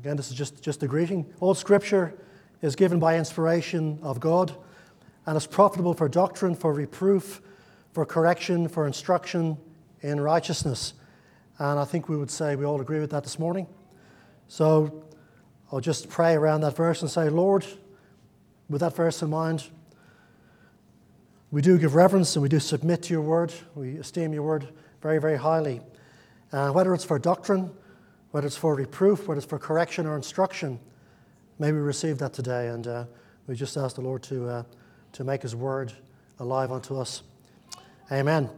Again, this is just, just a greeting. All scripture is given by inspiration of God and is profitable for doctrine, for reproof, for correction, for instruction in righteousness. And I think we would say we all agree with that this morning. So I'll just pray around that verse and say, Lord, with that verse in mind, we do give reverence and we do submit to your word. We esteem your word very, very highly. Uh, whether it's for doctrine, whether it's for reproof, whether it's for correction or instruction, may we receive that today. And uh, we just ask the Lord to, uh, to make his word alive unto us. Amen.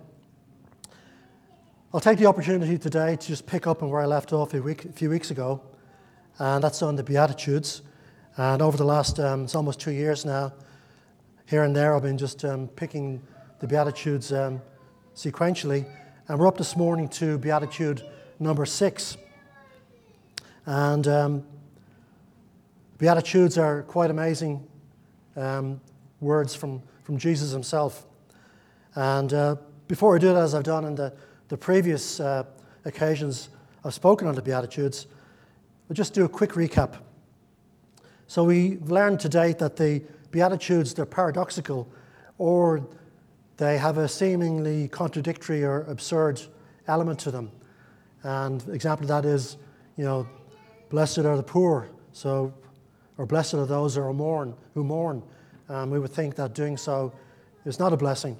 I'll take the opportunity today to just pick up on where I left off a, week, a few weeks ago, and that's on the Beatitudes. And over the last, um, it's almost two years now, here and there, I've been just um, picking the Beatitudes um, sequentially. And we're up this morning to Beatitude number six. And um, Beatitudes are quite amazing um, words from, from Jesus himself. And uh, before I do that, as I've done in the, the previous uh, occasions I've spoken on the Beatitudes, we'll just do a quick recap. So we've learned to date that the Beatitudes, they're paradoxical or they have a seemingly contradictory or absurd element to them. And example of that is, you know, blessed are the poor, so, or blessed are those who mourn, who mourn. Um, we would think that doing so is not a blessing,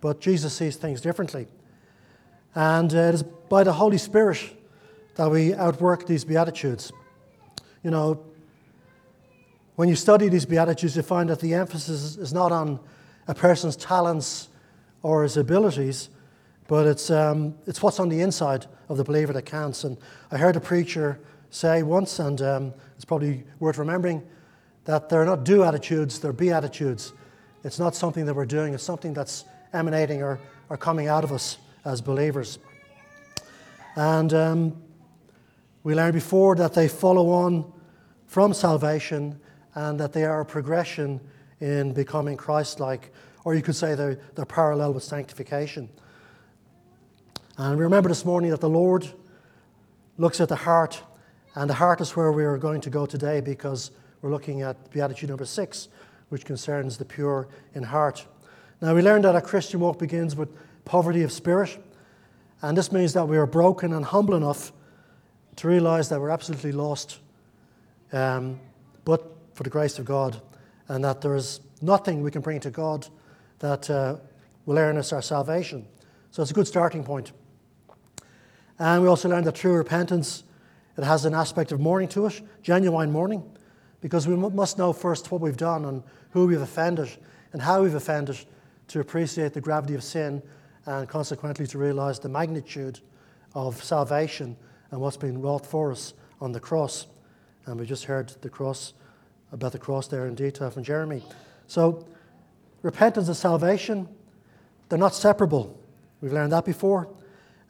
but Jesus sees things differently. And uh, it is by the Holy Spirit that we outwork these Beatitudes. You know, when you study these Beatitudes, you find that the emphasis is not on a person's talents or his abilities, but it's, um, it's what's on the inside of the believer that counts. And I heard a preacher say once, and um, it's probably worth remembering, that they're not do attitudes, they're be attitudes. It's not something that we're doing, it's something that's emanating or, or coming out of us as believers. And um, we learned before that they follow on from salvation and that they are a progression in becoming Christ like, or you could say they're, they're parallel with sanctification. And we remember this morning that the Lord looks at the heart, and the heart is where we are going to go today because we're looking at Beatitude number six, which concerns the pure in heart. Now, we learned that a Christian walk begins with poverty of spirit, and this means that we are broken and humble enough to realize that we're absolutely lost. Um, but for the grace of God, and that there is nothing we can bring to God that uh, will earn us our salvation. So it's a good starting point. And we also learned that true repentance, it has an aspect of mourning to it, genuine mourning, because we must know first what we've done and who we've offended and how we've offended to appreciate the gravity of sin and consequently to realize the magnitude of salvation and what's been wrought for us on the cross. And we just heard the cross about the cross there in detail from Jeremy. So, repentance and salvation, they're not separable. We've learned that before.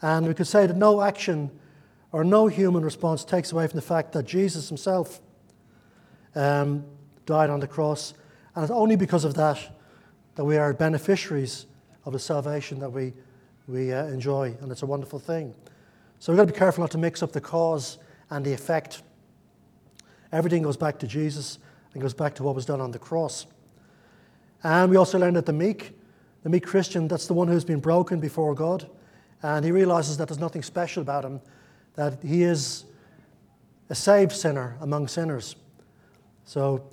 And we could say that no action or no human response takes away from the fact that Jesus himself um, died on the cross. And it's only because of that that we are beneficiaries of the salvation that we, we uh, enjoy. And it's a wonderful thing. So we've got to be careful not to mix up the cause and the effect. Everything goes back to Jesus and goes back to what was done on the cross. And we also learn that the meek, the meek Christian, that's the one who's been broken before God. And he realizes that there's nothing special about him, that he is a saved sinner among sinners. So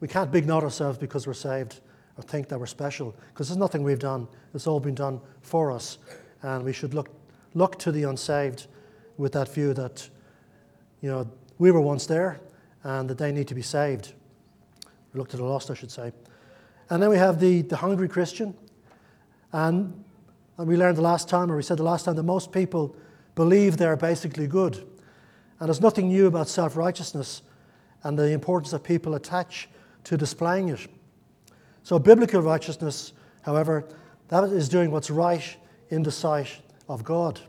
we can't big note ourselves because we're saved or think that we're special, because there's nothing we've done. It's all been done for us. And we should look, look to the unsaved with that view that, you know, we were once there, and that they need to be saved. Looked at the lost, I should say. And then we have the, the hungry Christian. And, and we learned the last time, or we said the last time, that most people believe they're basically good. And there's nothing new about self righteousness and the importance that people attach to displaying it. So, biblical righteousness, however, that is doing what's right in the sight of God.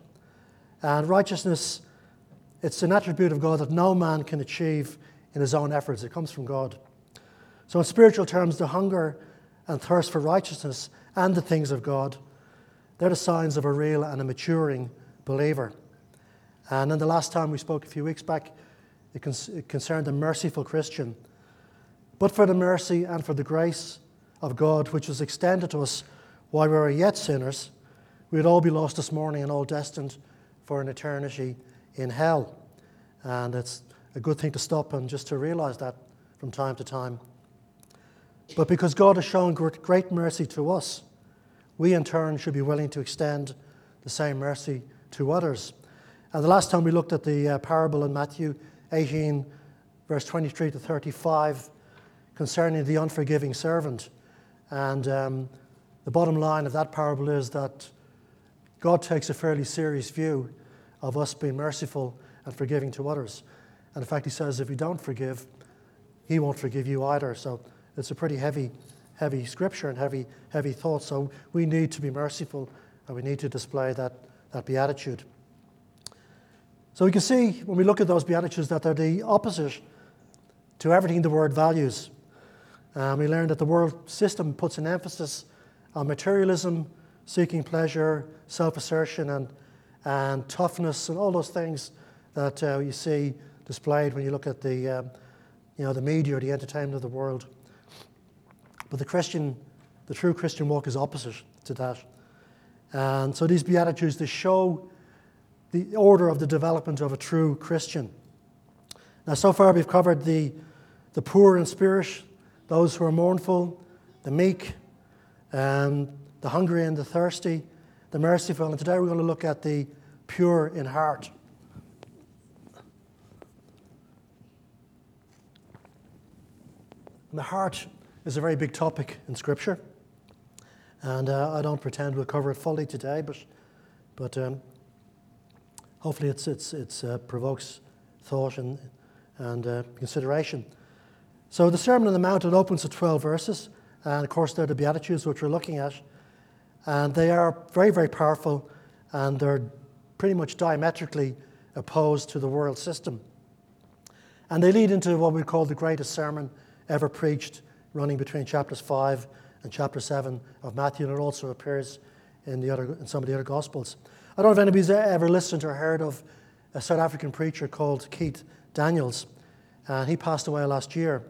And righteousness, it's an attribute of God that no man can achieve in his own efforts. It comes from God. So, in spiritual terms, the hunger and thirst for righteousness and the things of God, they're the signs of a real and a maturing believer. And then the last time we spoke a few weeks back, It, it concerned the merciful Christian. But for the mercy and for the grace of God, which was extended to us while we were yet sinners, we would all be lost this morning and all destined for an eternity in hell. And it's a good thing to stop and just to realize that from time to time. But because God has shown great mercy to us, we in turn should be willing to extend the same mercy to others. And the last time we looked at the uh, parable in Matthew 18, verse 23 to 35, concerning the unforgiving servant. And um, the bottom line of that parable is that God takes a fairly serious view of us being merciful and forgiving to others. And in fact, He says if you don't forgive, He won't forgive you either. So it's a pretty heavy, heavy scripture and heavy, heavy thought. So we need to be merciful and we need to display that, that beatitude. So we can see when we look at those beatitudes that they're the opposite to everything the word values. Um, we learned that the world system puts an emphasis on materialism, seeking pleasure, self assertion, and, and toughness, and all those things that uh, you see displayed when you look at the, um, you know, the media or the entertainment of the world. But the Christian, the true Christian walk is opposite to that. And so these Beatitudes, they show the order of the development of a true Christian. Now, so far we've covered the, the poor in spirit, those who are mournful, the meek, um, the hungry and the thirsty, the merciful. And today we're going to look at the pure in heart. And the heart is a very big topic in Scripture. And uh, I don't pretend we'll cover it fully today, but, but um, hopefully it's, it's, it's uh, provokes thought and, and uh, consideration. So the Sermon on the Mount, it opens with 12 verses. And of course, they're the Beatitudes which we're looking at. And they are very, very powerful, and they're pretty much diametrically opposed to the world system. And they lead into what we call the greatest sermon ever preached running between chapters 5 and chapter 7 of Matthew, and it also appears in, the other, in some of the other Gospels. I don't know if anybody's ever listened or heard of a South African preacher called Keith Daniels, and he passed away last year.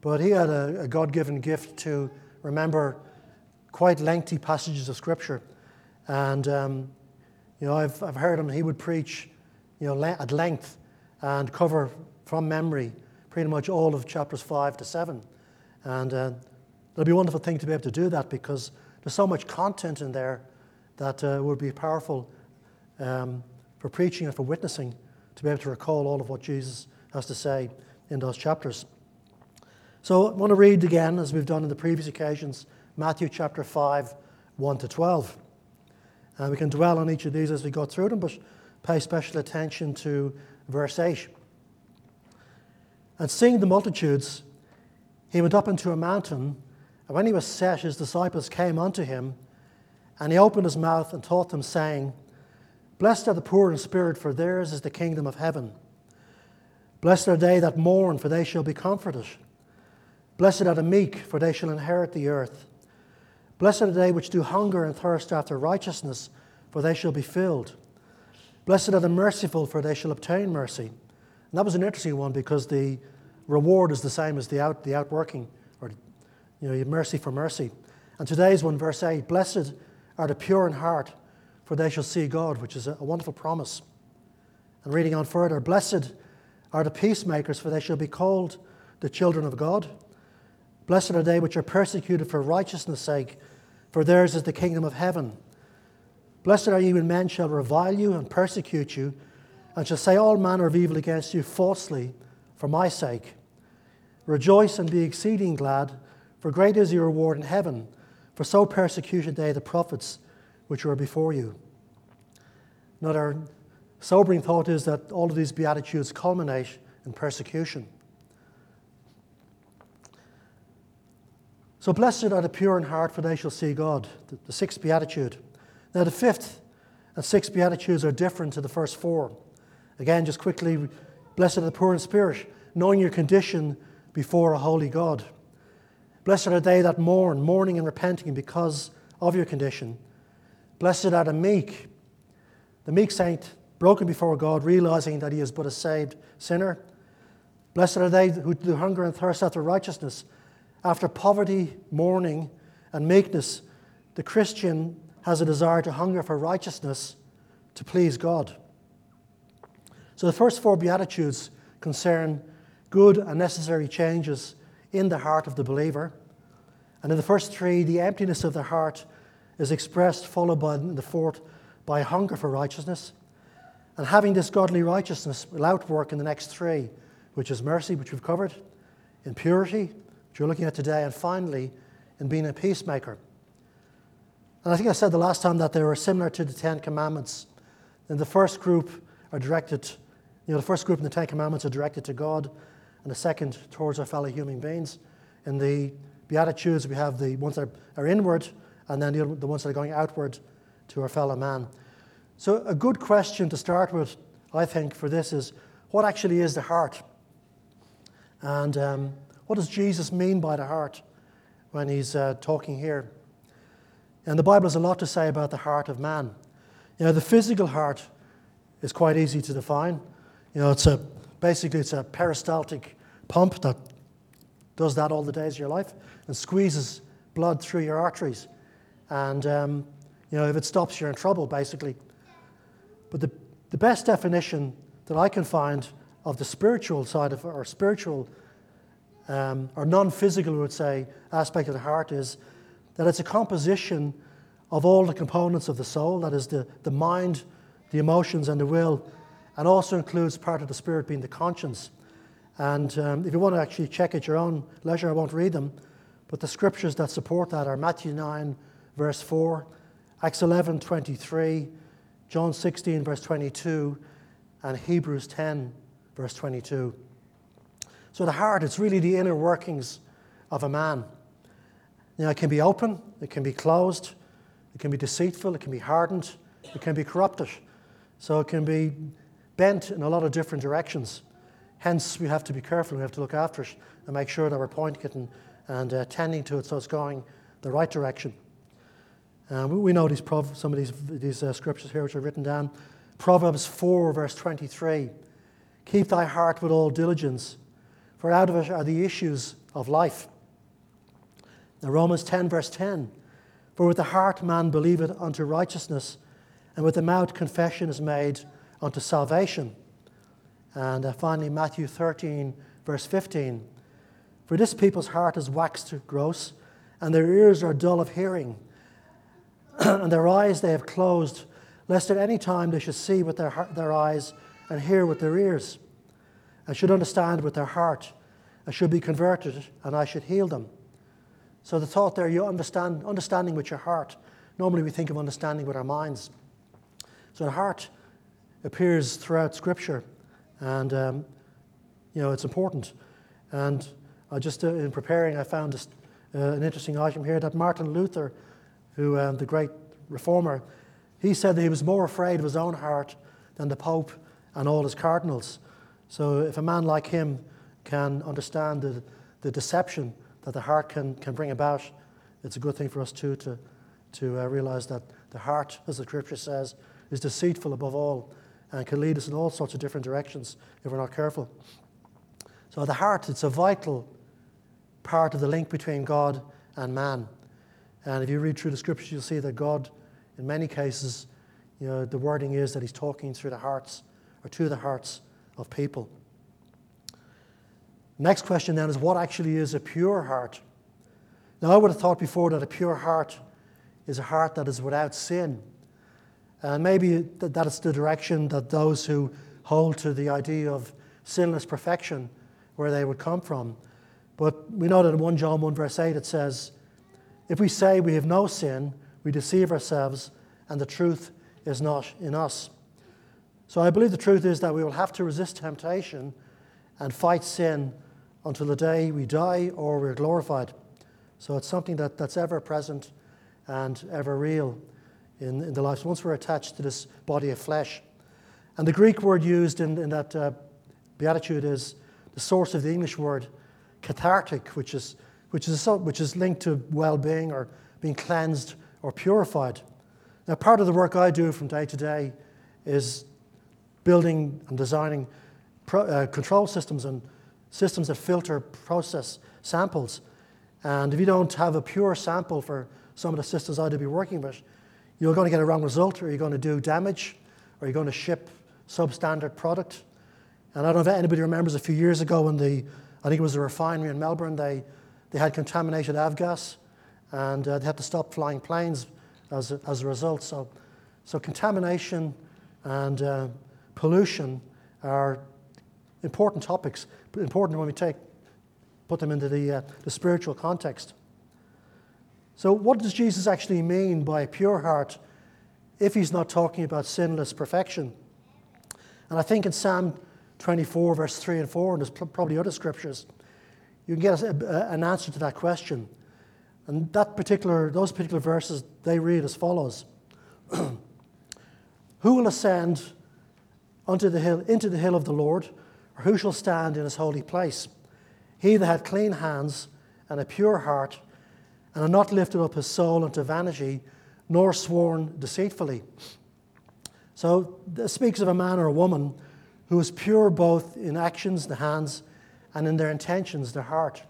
But he had a, a God given gift to remember quite lengthy passages of Scripture. And, um, you know, I've, I've heard him, he would preach, you know, at length and cover from memory pretty much all of chapters 5 to 7. And uh, it'll be a wonderful thing to be able to do that because there's so much content in there that uh, would be powerful um, for preaching and for witnessing to be able to recall all of what Jesus has to say in those chapters. So I want to read again, as we've done in the previous occasions, Matthew chapter 5, 1 to 12. And we can dwell on each of these as we go through them, but pay special attention to verse 8. And seeing the multitudes, he went up into a mountain, and when he was set, his disciples came unto him, and he opened his mouth and taught them, saying, Blessed are the poor in spirit, for theirs is the kingdom of heaven. Blessed are they that mourn, for they shall be comforted. Blessed are the meek, for they shall inherit the earth. Blessed are they which do hunger and thirst after righteousness, for they shall be filled. Blessed are the merciful, for they shall obtain mercy. And that was an interesting one because the reward is the same as the, out, the outworking, or you know, mercy for mercy. And today's one, verse 8 Blessed are the pure in heart, for they shall see God, which is a, a wonderful promise. And reading on further, Blessed are the peacemakers, for they shall be called the children of God. Blessed are they which are persecuted for righteousness' sake, for theirs is the kingdom of heaven. Blessed are you when men shall revile you and persecute you, and shall say all manner of evil against you falsely for my sake. Rejoice and be exceeding glad, for great is your reward in heaven, for so persecuted they the prophets which were before you. Another sobering thought is that all of these Beatitudes culminate in persecution. So, blessed are the pure in heart, for they shall see God. The, the sixth Beatitude. Now, the fifth and sixth Beatitudes are different to the first four. Again, just quickly Blessed are the poor in spirit, knowing your condition before a holy God. Blessed are they that mourn, mourning and repenting because of your condition. Blessed are the meek, the meek saint, broken before God, realizing that he is but a saved sinner. Blessed are they who do hunger and thirst after righteousness. After poverty, mourning, and meekness, the Christian has a desire to hunger for righteousness to please God. So the first four Beatitudes concern good and necessary changes in the heart of the believer. And in the first three, the emptiness of the heart is expressed, followed by the fourth, by hunger for righteousness. And having this godly righteousness will outwork in the next three, which is mercy, which we've covered, in purity, which we're looking at today, and finally, in being a peacemaker. And I think I said the last time that they were similar to the Ten Commandments. And the first group are directed, you know, the first group in the Ten Commandments are directed to God, and the second towards our fellow human beings. In the Beatitudes, we have the ones that are inward, and then the, ones that are going outward to our fellow man. So, a good question to start with, I think, for this is what actually is the heart? And um, what does Jesus mean by the heart when he's uh, talking here? And the Bible has a lot to say about the heart of man. You know, the physical heart is quite easy to define. You know, it's a basically it's a peristaltic pump that does that all the days of your life and squeezes blood through your arteries. And um, you know, if it stops, you're in trouble, basically. But the, the best definition that I can find of the spiritual side of or spiritual um, or non-physical, we would say, aspect of the heart is that it's a composition of all the components of the soul, that is, the, the mind, the emotions, and the will, and also includes part of the spirit being the conscience. And um, if you want to actually check at your own leisure, I won't read them, but the scriptures that support that are Matthew 9, verse 4, Acts 11, 23, John 16, verse 22, and Hebrews 10, verse 22. So the heart, it's really the inner workings of a man. Know, it can be open, it can be closed, it can be deceitful, it can be hardened, it can be corrupted. So it can be bent in a lot of different directions. Hence, we have to be careful, we have to look after it and make sure that we're pointing it and, and uh, tending to it so it's going the right direction. Um, we know these prov- some of these, these uh, scriptures here which are written down. Proverbs 4, verse 23 Keep thy heart with all diligence, for out of it are the issues of life. Now, Romans 10, verse 10 For with the heart man believeth unto righteousness, and with the mouth confession is made unto salvation. And uh, finally, Matthew 13, verse 15 For this people's heart is waxed gross, and their ears are dull of hearing, and their eyes they have closed, lest at any time they should see with their, their eyes and hear with their ears, and should understand with their heart, and should be converted, and I should heal them. So the thought there, you understand, understanding with your heart. Normally we think of understanding with our minds. So the heart appears throughout Scripture, and um, you know it's important. And I just uh, in preparing, I found uh, an interesting item here that Martin Luther, who um, the great reformer, he said that he was more afraid of his own heart than the Pope and all his cardinals. So if a man like him can understand the, the deception that the heart can, can bring about, it's a good thing for us too to, to uh, realize that the heart, as the scripture says, is deceitful above all and can lead us in all sorts of different directions if we're not careful. So the heart, it's a vital part of the link between God and man. And if you read through the scriptures, you'll see that God, in many cases, you know, the wording is that he's talking through the hearts or to the hearts of people. Next question then is what actually is a pure heart? Now, I would have thought before that a pure heart is a heart that is without sin. And maybe that is the direction that those who hold to the idea of sinless perfection, where they would come from. But we know that in 1 John 1, verse 8, it says, If we say we have no sin, we deceive ourselves, and the truth is not in us. So I believe the truth is that we will have to resist temptation and fight sin until the day we die or we're glorified. So it's something that, that's ever present and ever real in, in the lives. Once we're attached to this body of flesh. And the Greek word used in, in that uh, beatitude is the source of the English word cathartic, which is, which is, which is linked to well being or being cleansed or purified. Now, part of the work I do from day to day is building and designing pro, uh, control systems and systems that filter, process samples. And if you don't have a pure sample for some of the systems I'd be working with, you're going to get a wrong result, or you're going to do damage, or you're going to ship substandard product. And I don't know if anybody remembers a few years ago when the, I think it was a refinery in Melbourne, they, they had contaminated avgas, and uh, they had to stop flying planes as a, as a result. So, so contamination and uh, pollution are important topics, important when we take, put them into the, uh, the spiritual context. So, what does Jesus actually mean by a pure heart if he's not talking about sinless perfection? And I think in Psalm 24, verse 3 and 4, and there's probably other scriptures, you can get a, an answer to that question. And that particular, those particular verses, they read as follows Who will ascend unto the hill, into the hill of the Lord, or who shall stand in his holy place? He that had clean hands and a pure heart, and had not lifted up his soul unto vanity, nor sworn deceitfully. So this speaks of a man or a woman who is pure both in actions, the hands, and in their intentions, the heart.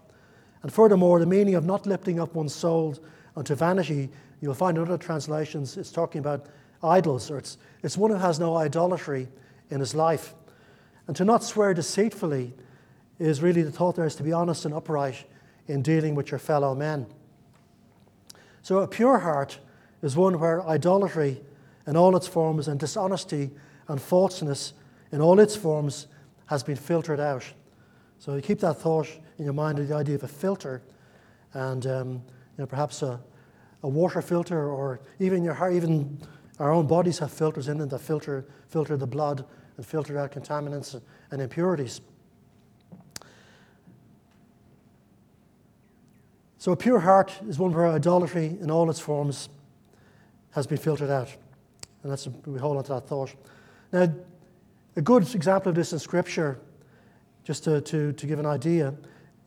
And furthermore, the meaning of not lifting up one's soul unto vanity, you'll find in other translations, it's talking about idols, or it's, it's one who has no idolatry in his life. And to not swear deceitfully is really the thought there is to be honest and upright in dealing with your fellow men. So a pure heart is one where idolatry in all its forms and dishonesty and falseness in all its forms has been filtered out. So you keep that thought in your mind, the idea of a filter, and um, you know, perhaps a, a water filter, or even your heart, even our own bodies have filters in them that filter, filter the blood and filter out contaminants and impurities. So, a pure heart is one where idolatry in all its forms has been filtered out. And that's, we hold on to that thought. Now, a good example of this in Scripture, just to, to, to give an idea,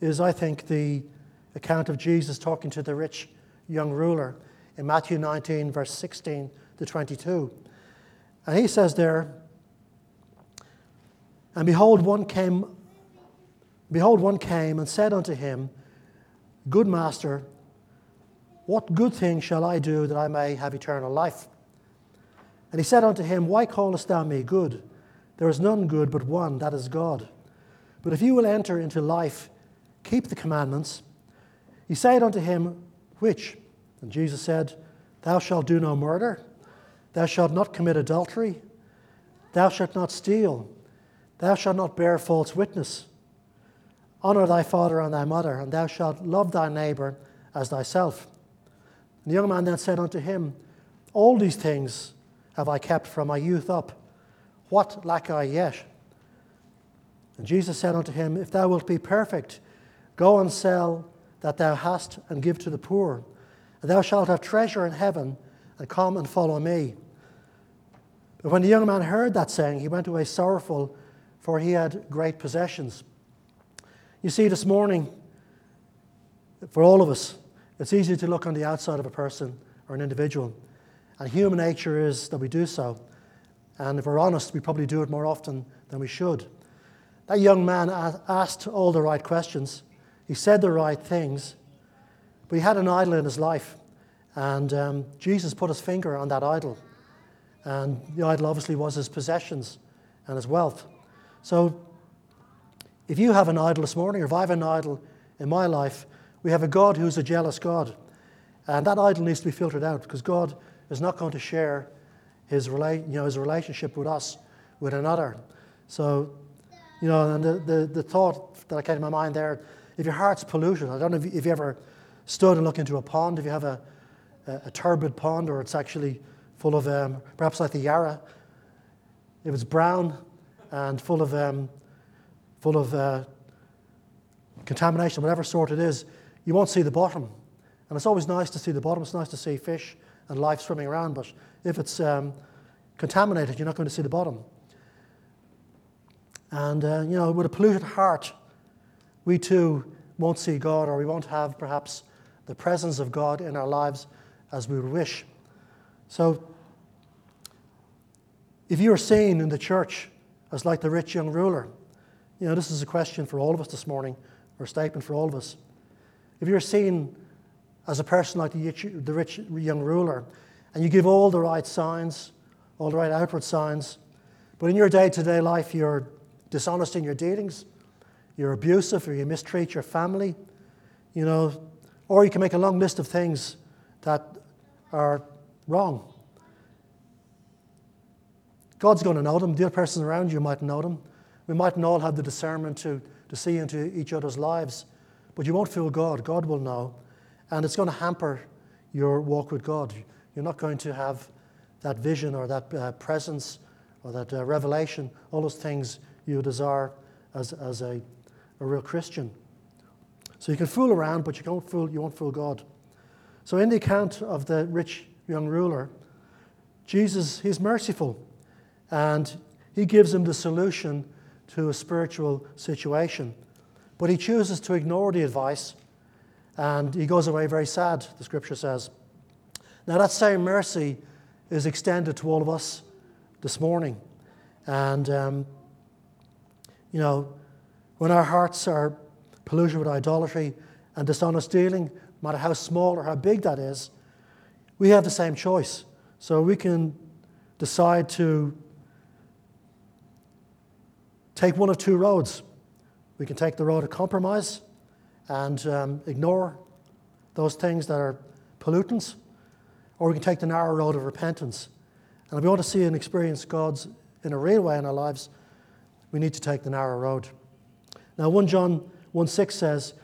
is I think the account of Jesus talking to the rich young ruler in Matthew 19, verse 16 to 22. And he says there, And behold, one came, behold, one came and said unto him, Good master, what good thing shall I do that I may have eternal life? And he said unto him, Why callest thou me good? There is none good but one, that is God. But if you will enter into life, keep the commandments. He said unto him, Which? And Jesus said, Thou shalt do no murder, thou shalt not commit adultery, thou shalt not steal, thou shalt not bear false witness. Honor thy father and thy mother, and thou shalt love thy neighbor as thyself. And the young man then said unto him, All these things have I kept from my youth up. What lack I yet? And Jesus said unto him, If thou wilt be perfect, go and sell that thou hast and give to the poor, and thou shalt have treasure in heaven, and come and follow me. But when the young man heard that saying, he went away sorrowful, for he had great possessions. You see, this morning, for all of us, it's easy to look on the outside of a person or an individual. And human nature is that we do so. And if we're honest, we probably do it more often than we should. That young man asked all the right questions. He said the right things. But he had an idol in his life. And um, Jesus put his finger on that idol. And the idol obviously was his possessions and his wealth. So if you have an idol this morning, or if I have an idol in my life, we have a God who's a jealous God. And that idol needs to be filtered out because God is not going to share his, rela- you know, his relationship with us with another. So, you know, and the, the, the thought that came to my mind there if your heart's polluted, I don't know if you, if you ever stood and looked into a pond, if you have a, a, a turbid pond or it's actually full of, um, perhaps like the Yarra, if it's brown and full of, um, full of uh, contamination, whatever sort it is, you won't see the bottom. And it's always nice to see the bottom. It's nice to see fish and life swimming around, but if it's um, contaminated, you're not going to see the bottom. And, uh, you know, with a polluted heart, we too won't see God or we won't have perhaps the presence of God in our lives as we would wish. So, if you are seen in the church as like the rich young ruler, you know, this is a question for all of us this morning, or a statement for all of us. If you're seen as a person like the rich young ruler, and you give all the right signs, all the right outward signs, but in your day to day life you're dishonest in your dealings, you're abusive, or you mistreat your family, you know, or you can make a long list of things that are wrong. God's going to know them. The other person around you might know them. We mightn't all have the discernment to, to see into each other's lives, but you won't fool God. God will know. And it's going to hamper your walk with God. You're not going to have that vision or that uh, presence or that uh, revelation, all those things you desire as, as a, a real Christian. So you can fool around, but you, won't fool, you won't fool God. So in the account of the rich young ruler, Jesus, he's merciful and he gives him the solution to a spiritual situation. But he chooses to ignore the advice and he goes away very sad, the scripture says. Now, that same mercy is extended to all of us this morning. And, um, you know, when our hearts are polluted with idolatry and dishonest dealing, no matter how small or how big that is, we have the same choice. So we can decide to take one of two roads. We can take the road of compromise and um, ignore those things that are pollutants, or we can take the narrow road of repentance. And if we want to see and experience God's in a real way in our lives, we need to take the narrow road. Now, 1 John 1 6 says,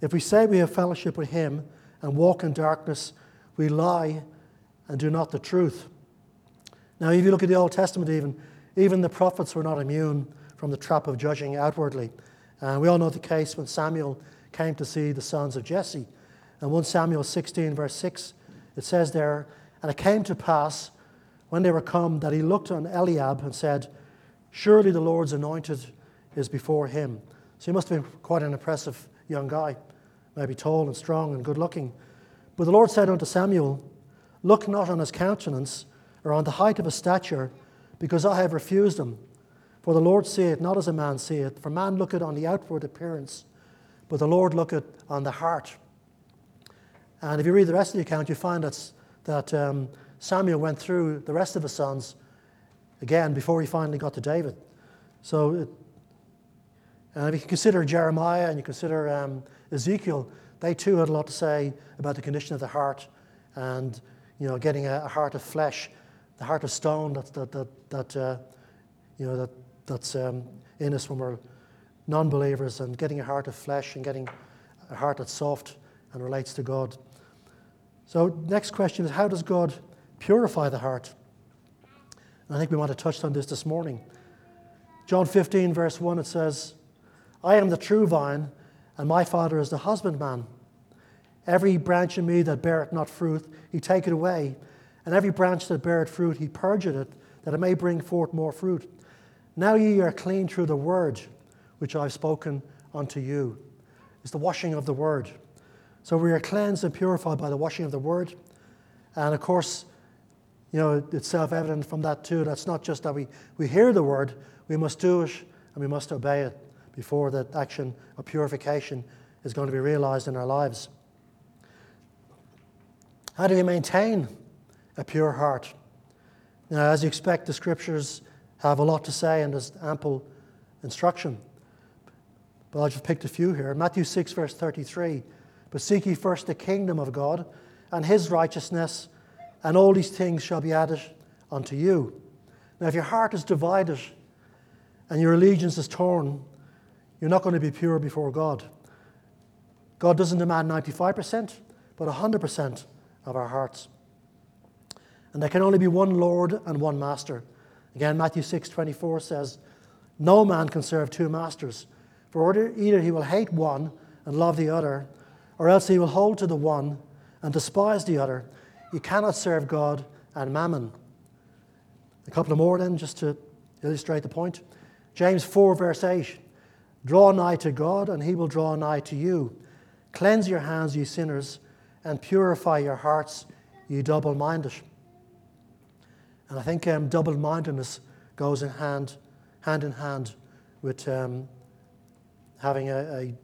If we say we have fellowship with Him and walk in darkness, we lie and do not the truth. Now, if you look at the Old Testament, even, even the prophets were not immune from the trap of judging outwardly. And we all know the case when Samuel came to see the sons of Jesse. And 1 Samuel 16, verse 6, it says there, And it came to pass when they were come that he looked on Eliab and said, Surely the Lord's anointed is before him. So he must have been quite an impressive young guy, maybe tall and strong and good looking. But the Lord said unto Samuel, Look not on his countenance or on the height of his stature, because I have refused him. For the Lord seeth not as a man seeth, for man looketh on the outward appearance, but the Lord looketh on the heart. And if you read the rest of the account, you find that, that um, Samuel went through the rest of his sons again before he finally got to David. So, it, and if you consider Jeremiah and you consider um, Ezekiel, they too had a lot to say about the condition of the heart and you know, getting a, a heart of flesh, the heart of stone that, that, that, that uh, you know, that that's um, in us when we're non believers and getting a heart of flesh and getting a heart that's soft and relates to God. So, next question is how does God purify the heart? And I think we want to touch on this this morning. John 15, verse 1, it says, I am the true vine, and my Father is the husbandman. Every branch in me that beareth not fruit, he taketh away, and every branch that beareth fruit, he purgeth it, that it may bring forth more fruit. Now ye are clean through the word which I've spoken unto you. It's the washing of the word. So we are cleansed and purified by the washing of the word. And of course, you know, it's self evident from that too. That's not just that we, we hear the word, we must do it and we must obey it before that action of purification is going to be realized in our lives. How do we maintain a pure heart? Now, as you expect, the scriptures have a lot to say and there's ample instruction. But I just picked a few here. Matthew 6, verse 33. But seek ye first the kingdom of God and his righteousness, and all these things shall be added unto you. Now, if your heart is divided and your allegiance is torn, you're not going to be pure before God. God doesn't demand 95%, but 100% of our hearts. And there can only be one Lord and one Master. Again, Matthew 6 24 says, No man can serve two masters, for either he will hate one and love the other, or else he will hold to the one and despise the other. You cannot serve God and mammon. A couple of more then, just to illustrate the point. James 4, verse 8 Draw nigh to God, and he will draw nigh to you. Cleanse your hands, ye sinners, and purify your hearts, ye double minded. And I think um, double mindedness goes in hand, hand in hand with um, having a, a,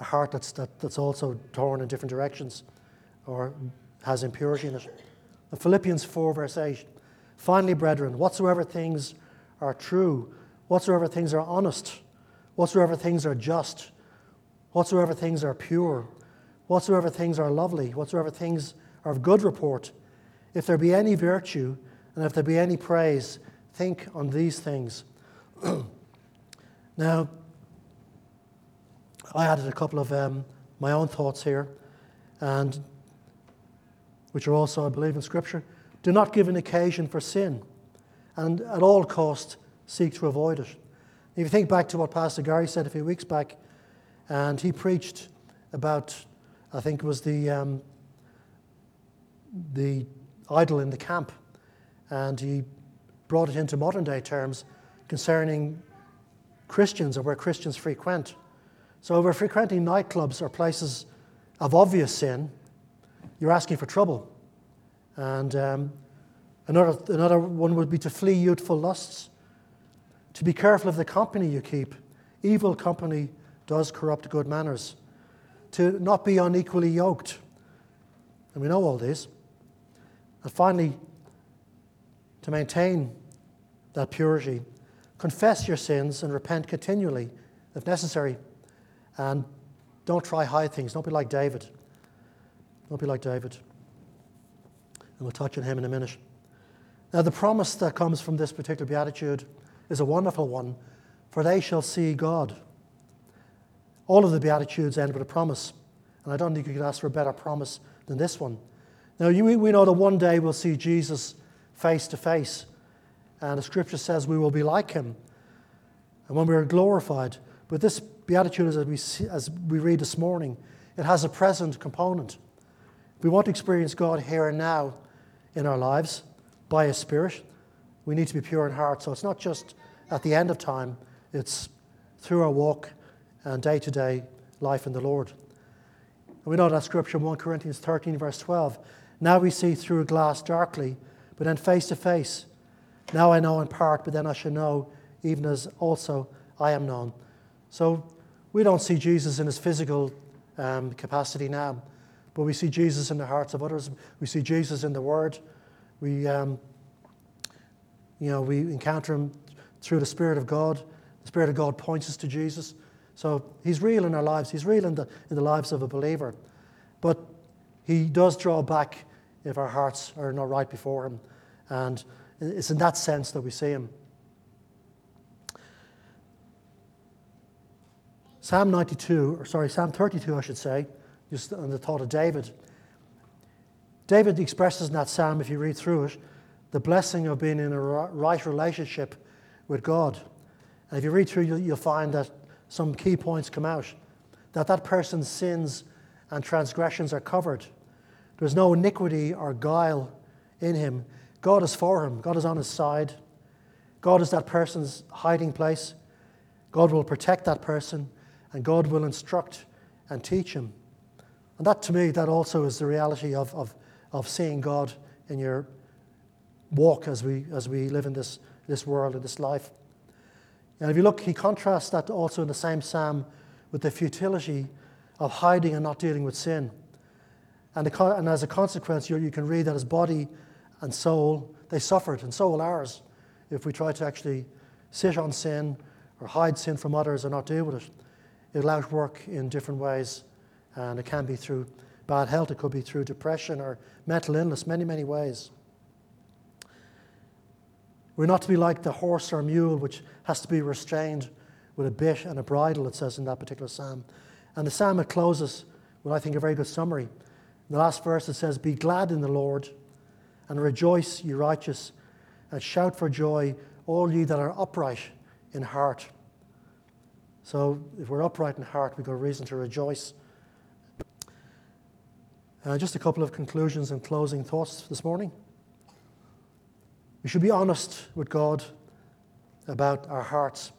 a heart that's, that, that's also torn in different directions or has impurity in it. Philippians 4, verse 8 Finally, brethren, whatsoever things are true, whatsoever things are honest, whatsoever things are just, whatsoever things are pure, whatsoever things are lovely, whatsoever things are of good report, if there be any virtue, and if there be any praise, think on these things. now, I added a couple of um, my own thoughts here, and which are also, I believe, in Scripture. Do not give an occasion for sin, and at all cost seek to avoid it. If you think back to what Pastor Gary said a few weeks back, and he preached about, I think it was the um, the idol in the camp, and he brought it into modern day terms concerning Christians or where Christians frequent. So, if we're frequenting nightclubs or places of obvious sin, you're asking for trouble. And um, another, another one would be to flee youthful lusts, to be careful of the company you keep. Evil company does corrupt good manners. To not be unequally yoked. And we know all this. And finally, to maintain that purity, confess your sins and repent continually if necessary. And don't try hide things. Don't be like David. Don't be like David. And we'll touch on him in a minute. Now, the promise that comes from this particular beatitude is a wonderful one, for they shall see God. All of the beatitudes end with a promise, and I don't think you could ask for a better promise than this one. Now, you, we know that one day we'll see Jesus face to face, and the scripture says we will be like him. And when we are glorified, but this beatitude, as we, see, as we read this morning, it has a present component. We want to experience God here and now in our lives by His Spirit. We need to be pure in heart. So it's not just at the end of time, it's through our walk and day to day life in the Lord. And we know that scripture, 1 Corinthians 13, verse 12. Now we see through a glass darkly, but then face to face. Now I know in part, but then I shall know, even as also I am known. So we don't see Jesus in his physical um, capacity now, but we see Jesus in the hearts of others. We see Jesus in the Word. We, um, you know, we encounter him through the Spirit of God. The Spirit of God points us to Jesus. So he's real in our lives. He's real in the, in the lives of a believer. But he does draw back if our hearts are not right before Him. And it's in that sense that we see Him. Psalm 92, or sorry, Psalm 32, I should say, just on the thought of David. David expresses in that psalm, if you read through it, the blessing of being in a right relationship with God. And if you read through, you'll find that some key points come out that that person's sins and transgressions are covered there's no iniquity or guile in him. God is for him, God is on his side. God is that person's hiding place. God will protect that person, and God will instruct and teach him. And that, to me, that also is the reality of, of, of seeing God in your walk as we, as we live in this, this world, in this life. And if you look, he contrasts that also in the same psalm with the futility of hiding and not dealing with sin. And, and as a consequence, you, you can read that his body and soul, they suffered, and so will ours, if we try to actually sit on sin or hide sin from others or not deal with it. It'll outwork in different ways, and it can be through bad health, it could be through depression or mental illness, many, many ways. We're not to be like the horse or mule, which has to be restrained with a bit and a bridle, it says in that particular psalm. And the psalm it closes with, I think, a very good summary. The last verse it says, Be glad in the Lord and rejoice, ye righteous, and shout for joy, all ye that are upright in heart. So if we're upright in heart, we've got reason to rejoice. Uh, just a couple of conclusions and closing thoughts this morning. We should be honest with God about our hearts.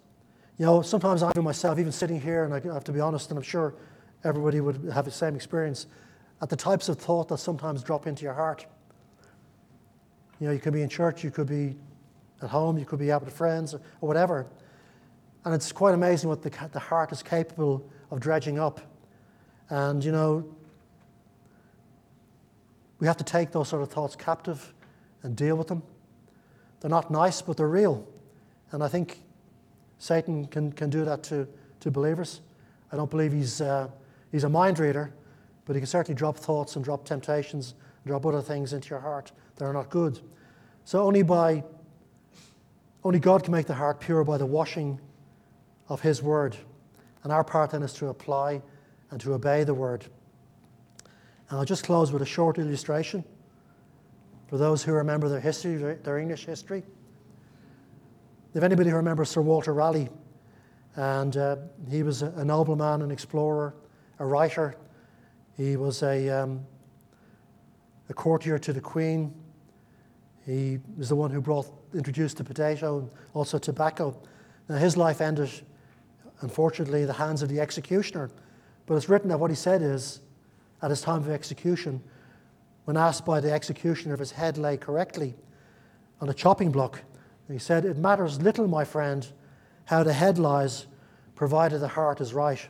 You know, sometimes I do myself, even sitting here, and I have to be honest, and I'm sure everybody would have the same experience at the types of thought that sometimes drop into your heart. You know, you could be in church, you could be at home, you could be out with friends, or, whatever. And it's quite amazing what the, the heart is capable of dredging up. And, you know, we have to take those sort of thoughts captive and deal with them. They're not nice, but they're real. And I think Satan can, can do that to, to believers. I don't believe he's, uh, he's a mind reader, but you can certainly drop thoughts and drop temptations drop other things into your heart that are not good. So only by only God can make the heart pure by the washing of his word. And our part then is to apply and to obey the word. And I'll just close with a short illustration for those who remember their history, their English history. If anybody remembers Sir Walter Raleigh, and uh, he was a nobleman, an explorer, a writer. He was a, um, a courtier to the Queen. He was the one who brought, introduced the potato and also tobacco. Now, his life ended, unfortunately, in the hands of the executioner. But it's written that what he said is, at his time of execution, when asked by the executioner if his head lay correctly on a chopping block, he said, It matters little, my friend, how the head lies, provided the heart is right.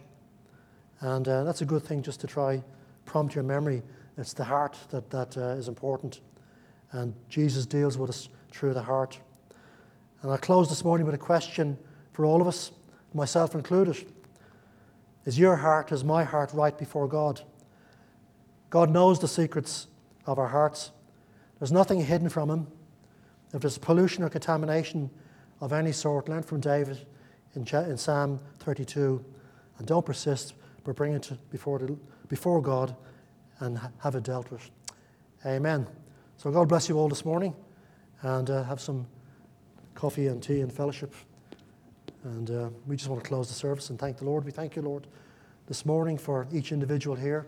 And uh, that's a good thing just to try prompt your memory. It's the heart that, that uh, is important. And Jesus deals with us through the heart. And I close this morning with a question for all of us, myself included. Is your heart, is my heart right before God? God knows the secrets of our hearts. There's nothing hidden from Him. If there's pollution or contamination of any sort, learn from David in, Psalm 32. And don't persist, but bring it before, the, before God and have it dealt with. Amen. So God bless you all this morning and uh, have some coffee and tea and fellowship. And uh, we just want to close the service and thank the Lord. We thank you, Lord, this morning for each individual here.